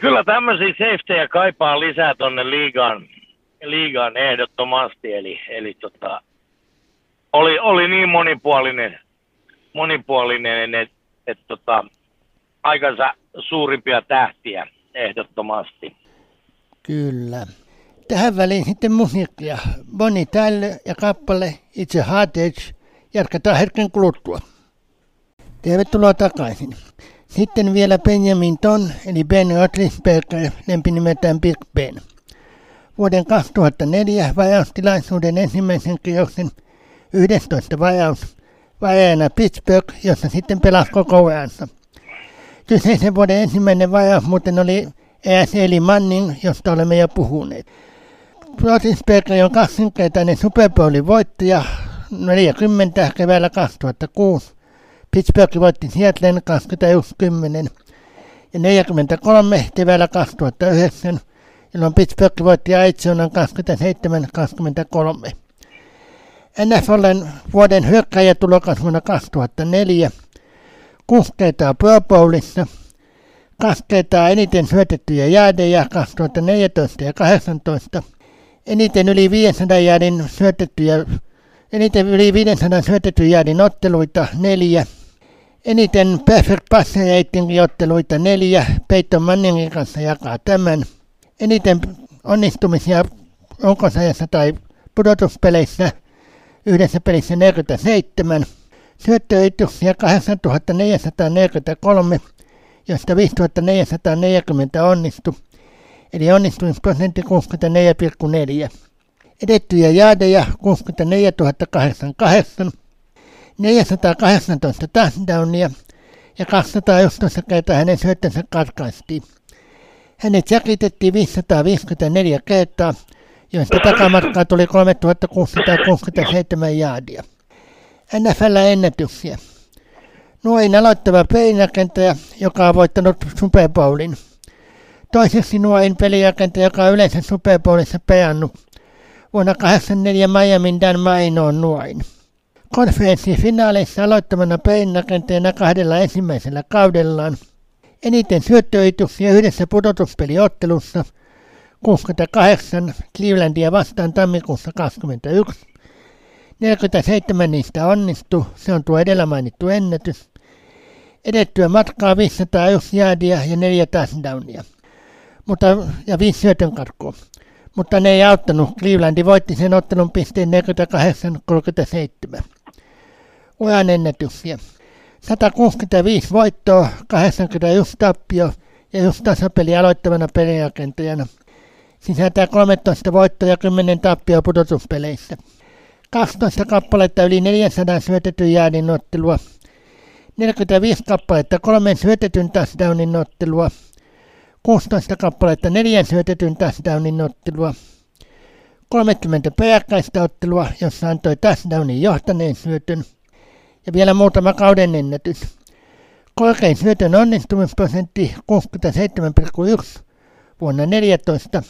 kyllä tämmöisiä safetyjä kaipaa lisää tonne liigaan, liigaan ehdottomasti. Eli, eli tota, oli, oli niin monipuolinen, monipuolinen että et, tota, aikansa suurimpia tähtiä ehdottomasti. Kyllä. Tähän väliin sitten musiikkia. Bonnie Tyler ja kappale It's a Hard Edge jatketaan hetken kuluttua. Tervetuloa takaisin. Sitten vielä Benjamin Ton, eli Ben Roethlisberger, lempinimeltään Big Ben. Vuoden 2004 vajaustilaisuuden ensimmäisen kierroksen 11 vajaus vajaajana Pittsburgh, jossa sitten pelasi koko ajansa. Kyseisen vuoden ensimmäinen vajaus muuten oli ES Eli Manning, josta olemme jo puhuneet. Roethlisberger on kaksinkertainen Super Bowlin voittaja 40 keväällä 2006. Pittsburgh voitti Seattlen 21-10 ja 43 keväällä 2009, jolloin Pittsburgh voitti Arizonan 27-23. NFLn vuoden hyökkäjätulokas vuonna 2004, kuusi kertaa Pro Bowlissa, kaksi kertaa eniten syötettyjä jäädejä 2014 ja 2018, eniten yli 500 jäädin syötettyjä, eniten yli 500 syötettyjä jäädin otteluita neljä, eniten perfect passeja otteluita neljä, Peyton Manningin kanssa jakaa tämän, eniten onnistumisia onkosajassa tai pudotuspeleissä yhdessä pelissä 47, syöttöyrityksiä 8443, josta 5440 onnistui, eli onnistumisprosentti 64,4. Edettyjä jaadeja 64 088, 418 touchdownia ja 211 kertaa hänen syöttönsä katkaistiin. Hänet säkitettiin 554 kertaa, joista takamatkaa tuli 3667 jaadia. NFL ennätyksiä. Nuoin aloittava pelirakentaja, joka on voittanut Super Bowlin. Toiseksi nuoin pelirakentaja, joka on yleensä Super Bowlissa pelannut. Vuonna 84 Miami Dan Maino on nuoin. Konferenssifinaaleissa aloittamana pelirakentajana kahdella ensimmäisellä kaudellaan. Eniten syöttöyrityksiä yhdessä pudotuspeliottelussa – 68 Clevelandia vastaan tammikuussa 21. 47 niistä onnistui, se on tuo edellä mainittu ennätys. Edettyä matkaa 501 jäädiä ja 4 touchdownia. Mutta, ja 5 syötön karkua. Mutta ne ei auttanut. Clevelandi voitti sen ottelun pisteen 48-37. uran ennätyksiä. 165 voittoa, 81 tappio ja just tasapeli aloittavana pelirakentajana. Sisältää 13 voittoa ja 10 tappioa pudotuspeleissä. 12 kappaletta yli 400 syötetyn jäädin ottelua, 45 kappaletta kolmen syötetyn touchdownin ottelua, 16 kappaletta neljän syötetyn touchdownin ottelua, 30 peräkkäistä ottelua, jossa antoi touchdownin johtaneen syötön, ja vielä muutama kauden ennätys. Korkein syötön onnistumisprosentti 67,1 vuonna 14,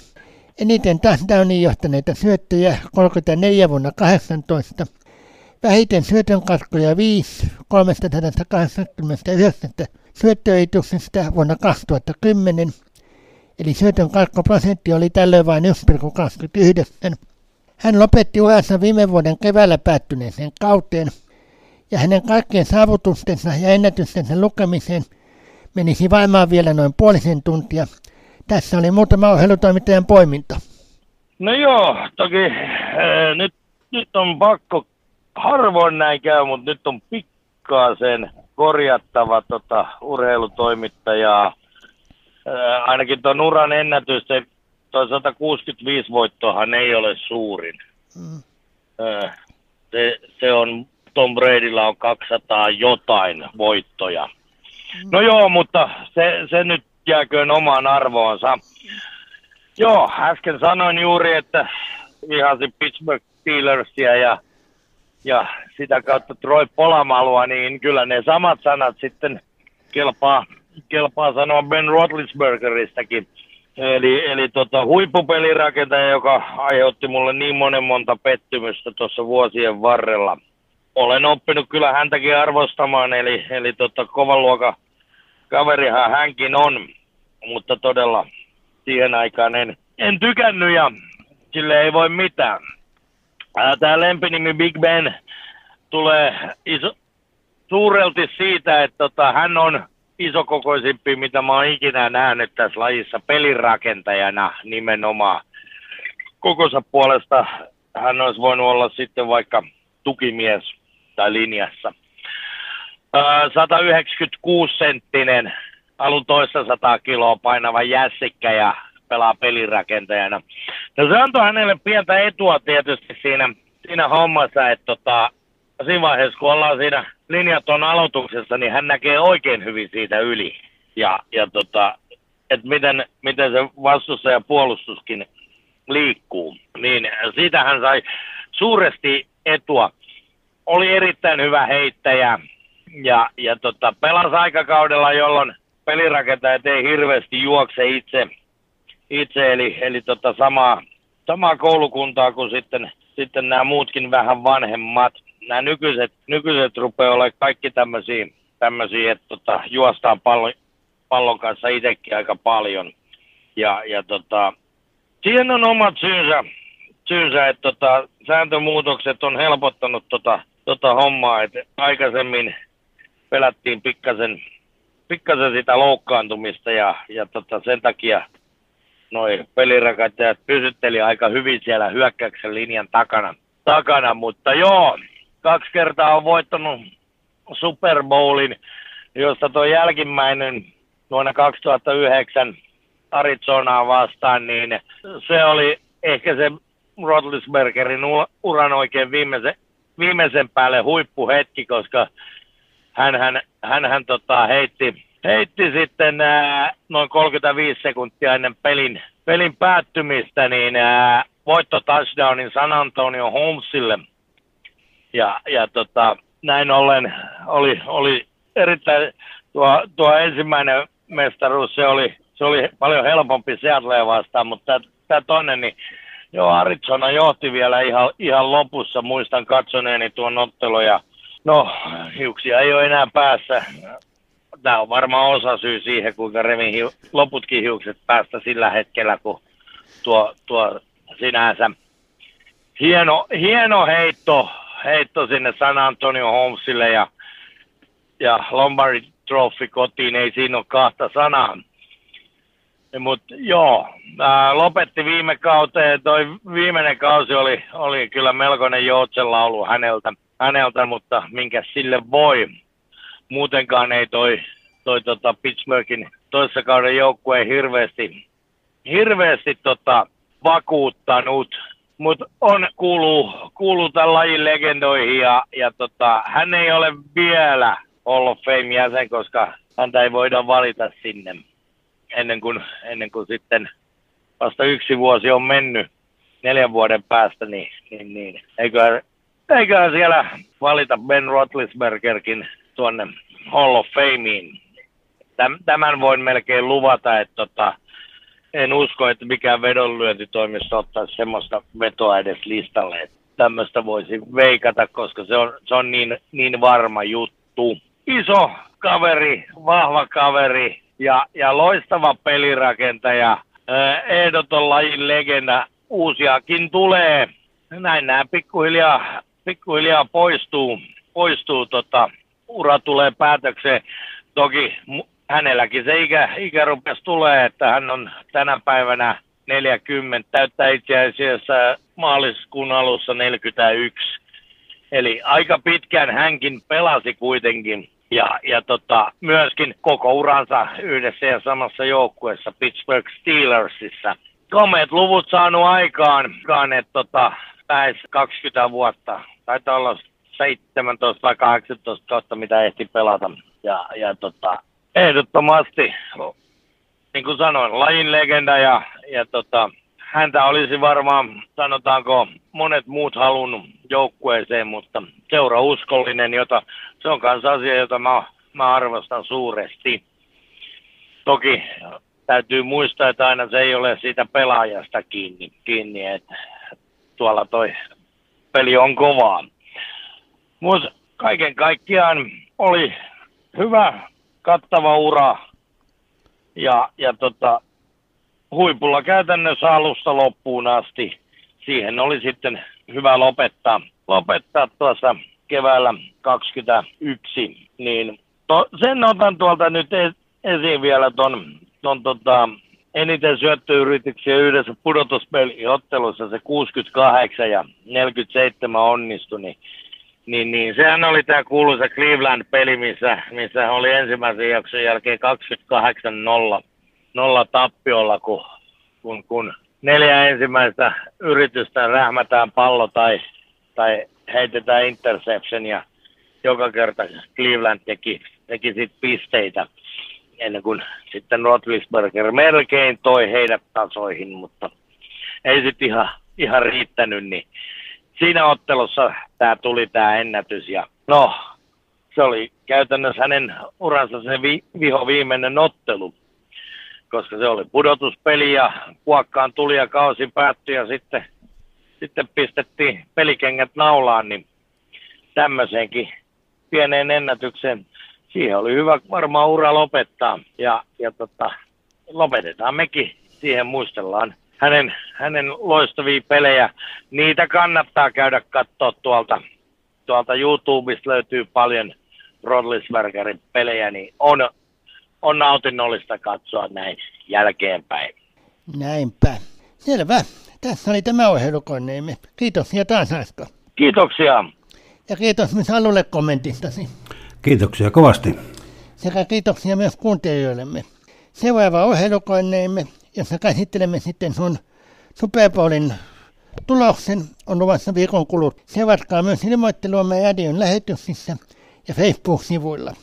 eniten touchdownin johtaneita syöttöjä 34 vuonna 18, vähiten syötön katkoja 5 389 syöttöituksesta vuonna 2010, eli syötön katkoprosentti oli tällöin vain 1,29. Hän lopetti uransa viime vuoden keväällä päättyneeseen kauteen, ja hänen kaikkien saavutustensa ja ennätystensä lukemiseen menisi varmaan vielä noin puolisen tuntia. Tässä oli muutama ohjelutoimittajan poiminta. No joo, toki äh, nyt, nyt on pakko, harvoin näin käy, mutta nyt on pikkasen korjattava tota, urheilutoimittajaa. Ää, ainakin tuon uran ennätys, se, tuo 165 voittoahan ei ole suurin. Mm. Ää, se, se on, Tom Bradylla on 200 jotain voittoja. Mm. No joo, mutta se, se nyt jääköön omaan arvoonsa. Joo, äsken sanoin juuri, että vihasin Pittsburgh Steelersia ja ja sitä kautta Troy Polamalua, niin kyllä ne samat sanat sitten kelpaa, kelpaa sanoa Ben Roethlisbergeristäkin. Eli, eli tota, huippupelirakentaja, joka aiheutti mulle niin monen monta pettymystä tuossa vuosien varrella. Olen oppinut kyllä häntäkin arvostamaan, eli, eli tota, kovan luokan kaverihan hänkin on, mutta todella siihen aikaan en, en tykännyt ja sille ei voi mitään. Tämä lempinimi Big Ben tulee iso, suurelti siitä, että tota, hän on isokokoisimpi, mitä mä oon ikinä nähnyt tässä lajissa pelirakentajana nimenomaan. Kokonsa puolesta hän olisi voinut olla sitten vaikka tukimies tai linjassa. 196 senttinen, alun toista 100 kiloa painava jässikkä ja pelaa pelirakentajana. No se antoi hänelle pientä etua tietysti siinä, siinä hommassa, että tota, siinä vaiheessa kun ollaan siinä linjaton aloituksessa, niin hän näkee oikein hyvin siitä yli. Ja, ja tota, että miten, miten se vastustaja puolustuskin liikkuu. Niin siitä hän sai suuresti etua. Oli erittäin hyvä heittäjä ja, ja tota, pelasi aikakaudella, jolloin pelirakentajat ei hirveästi juokse itse itse, eli, eli tota samaa, samaa koulukuntaa kuin sitten, sitten nämä muutkin vähän vanhemmat. Nämä nykyiset, nykyiset rupeaa olemaan kaikki tämmöisiä, tämmöisiä että tota, juostaan pallon, pallon kanssa itsekin aika paljon. Ja, ja tota, siihen on omat syynsä, syynsä että tota, sääntömuutokset on helpottanut tota, tota hommaa, että aikaisemmin pelättiin pikkasen, pikkasen sitä loukkaantumista ja, ja tota, sen takia noin pelirakentajat pysytteli aika hyvin siellä hyökkäyksen linjan takana, takana. mutta joo, kaksi kertaa on voittanut Super Bowlin, josta tuo jälkimmäinen vuonna 2009 Arizonaa vastaan, niin se oli ehkä se Rodlisbergerin uran oikein viimeisen, viimeisen päälle huippuhetki, koska hän, hän, hän, hän tota, heitti heitti sitten ää, noin 35 sekuntia ennen pelin, pelin päättymistä, niin ää, voitto touchdownin San Antonio Holmesille. Ja, ja tota, näin ollen oli, oli erittäin, tuo, tuo ensimmäinen mestaruus, se oli, se oli paljon helpompi Seattlea vastaan, mutta tämä toinen, niin joo, Arizona johti vielä ihan, ihan lopussa, muistan katsoneeni tuon ottelun ja no, hiuksia ei ole enää päässä tämä on varmaan osa syy siihen, kuinka revin hiu, loputkin hiukset päästä sillä hetkellä, kun tuo, tuo sinänsä hieno, hieno heitto, heitto sinne San Antonio Holmesille ja, ja Lombardi Trophy kotiin, ei siinä ole kahta sanaa. Mutta joo, ää, lopetti viime kauteen. Toi viimeinen kausi oli, oli kyllä melkoinen joutsenlaulu häneltä. Häneltä, mutta minkä sille voi. Muutenkaan ei toi, toi tota Pittsburghin toissa kauden joukkue hirveästi, hirveästi tota, vakuuttanut, mutta on kuuluu, kuuluu tämän lajin legendoihin ja, ja tota, hän ei ole vielä Hall of Fame jäsen, koska häntä ei voida valita sinne ennen kuin, ennen kuin sitten vasta yksi vuosi on mennyt neljän vuoden päästä, niin, niin, niin eiköhän, eiköhän siellä valita Ben Roethlisbergerkin tuonne Hall of Fameen. Tämän voin melkein luvata, että tota, en usko, että mikään vedonlyöntitoimisto ottaisi semmoista vetoa edes listalle, tämmöistä voisi veikata, koska se on, se on niin, niin varma juttu. Iso kaveri, vahva kaveri ja, ja loistava pelirakentaja, ehdoton lajin legenda, uusiakin tulee. Näin nämä pikkuhiljaa, pikkuhiljaa poistuu, poistuu tota, ura tulee päätökseen. Toki hänelläkin se ikä, ikä rupesi tulee, että hän on tänä päivänä 40, täyttää itse asiassa maaliskuun alussa 41. Eli aika pitkään hänkin pelasi kuitenkin ja, ja tota, myöskin koko uransa yhdessä ja samassa joukkueessa Pittsburgh Steelersissa. Komeet luvut saanut aikaan, että tota, lähes 20 vuotta. Taitaa olla 17 vai 18 kautta, mitä ehti pelata. Ja, ja tota, ehdottomasti, niin kuin sanoin, lajin legenda ja, ja tota, häntä olisi varmaan, sanotaanko, monet muut halunnut joukkueeseen, mutta seura uskollinen, jota, se on myös asia, jota mä, mä arvostan suuresti. Toki täytyy muistaa, että aina se ei ole siitä pelaajasta kiinni, kiinni että tuolla toi peli on kovaa. Mutta kaiken kaikkiaan oli hyvä, kattava ura ja, ja tota, huipulla käytännössä alusta loppuun asti. Siihen oli sitten hyvä lopettaa, lopettaa tuossa keväällä 21. Niin to, sen otan tuolta nyt e, esiin vielä ton tota, eniten syöttöyrityksiä yhdessä pudotuspeliottelussa se 68 ja 47 onnistui, niin, niin, niin. Sehän oli tämä kuuluisa Cleveland-peli, missä, missä oli ensimmäisen jakson jälkeen 28-0 nolla tappiolla, kun, kun, kun neljä ensimmäistä yritystä rähmätään pallo tai, tai heitetään interception ja joka kerta Cleveland teki, teki sit pisteitä ennen kuin sitten Rotlisberger melkein toi heidät tasoihin, mutta ei sitten ihan, ihan riittänyt, niin siinä ottelussa tämä tuli tämä ennätys ja no, se oli käytännössä hänen uransa se vi, viho viimeinen ottelu koska se oli pudotuspeli ja kuokkaan tuli ja kausi päättyi ja sitten, sitten pistettiin pelikengät naulaan, niin tämmöiseenkin pieneen ennätykseen. Siihen oli hyvä varmaan ura lopettaa ja, ja tota, lopetetaan mekin. Siihen muistellaan hänen, hänen loistavia pelejä. Niitä kannattaa käydä katsoa tuolta. Tuolta YouTubesta löytyy paljon Rodlisbergerin pelejä, niin on on nautinnollista katsoa näin jälkeenpäin. Näinpä. Selvä. Tässä oli tämä ohjelukoneemme. Kiitos ja taas Asko. Kiitoksia. Ja kiitos myös Alulle kommentistasi. Kiitoksia kovasti. Sekä kiitoksia myös kuuntelijoillemme. Seuraava ohjelukoneemme, jossa käsittelemme sitten sun Super Bowlin tuloksen, on luvassa viikon kulut. Seuratkaa myös ilmoitteluamme Radion lähetyksissä ja Facebook-sivuilla.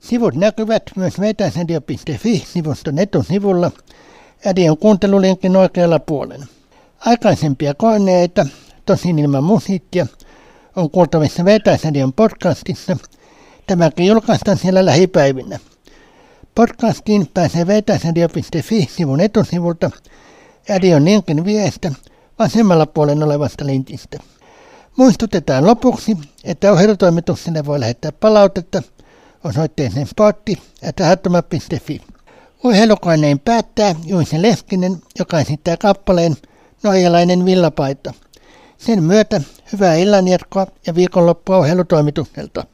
Sivut näkyvät myös vetäisradio.fi-sivuston etusivulla radion kuuntelulinkin oikealla puolella. Aikaisempia koneita, tosin ilman musiikkia, on kuultavissa Vetäisradion podcastissa. Tämäkin julkaistaan siellä lähipäivinä. Podcastiin pääsee vetäisradio.fi-sivun etusivulta radion linkin viestä vasemmalla puolella olevasta linkistä. Muistutetaan lopuksi, että ohjelmatoimitukselle voi lähettää palautetta – osoitteeseen spotti ja Urheilukoneen päättää Juise Leskinen, joka esittää kappaleen Norjalainen villapaita. Sen myötä hyvää illanjatkoa ja viikonloppua ohjelutoimitukselta.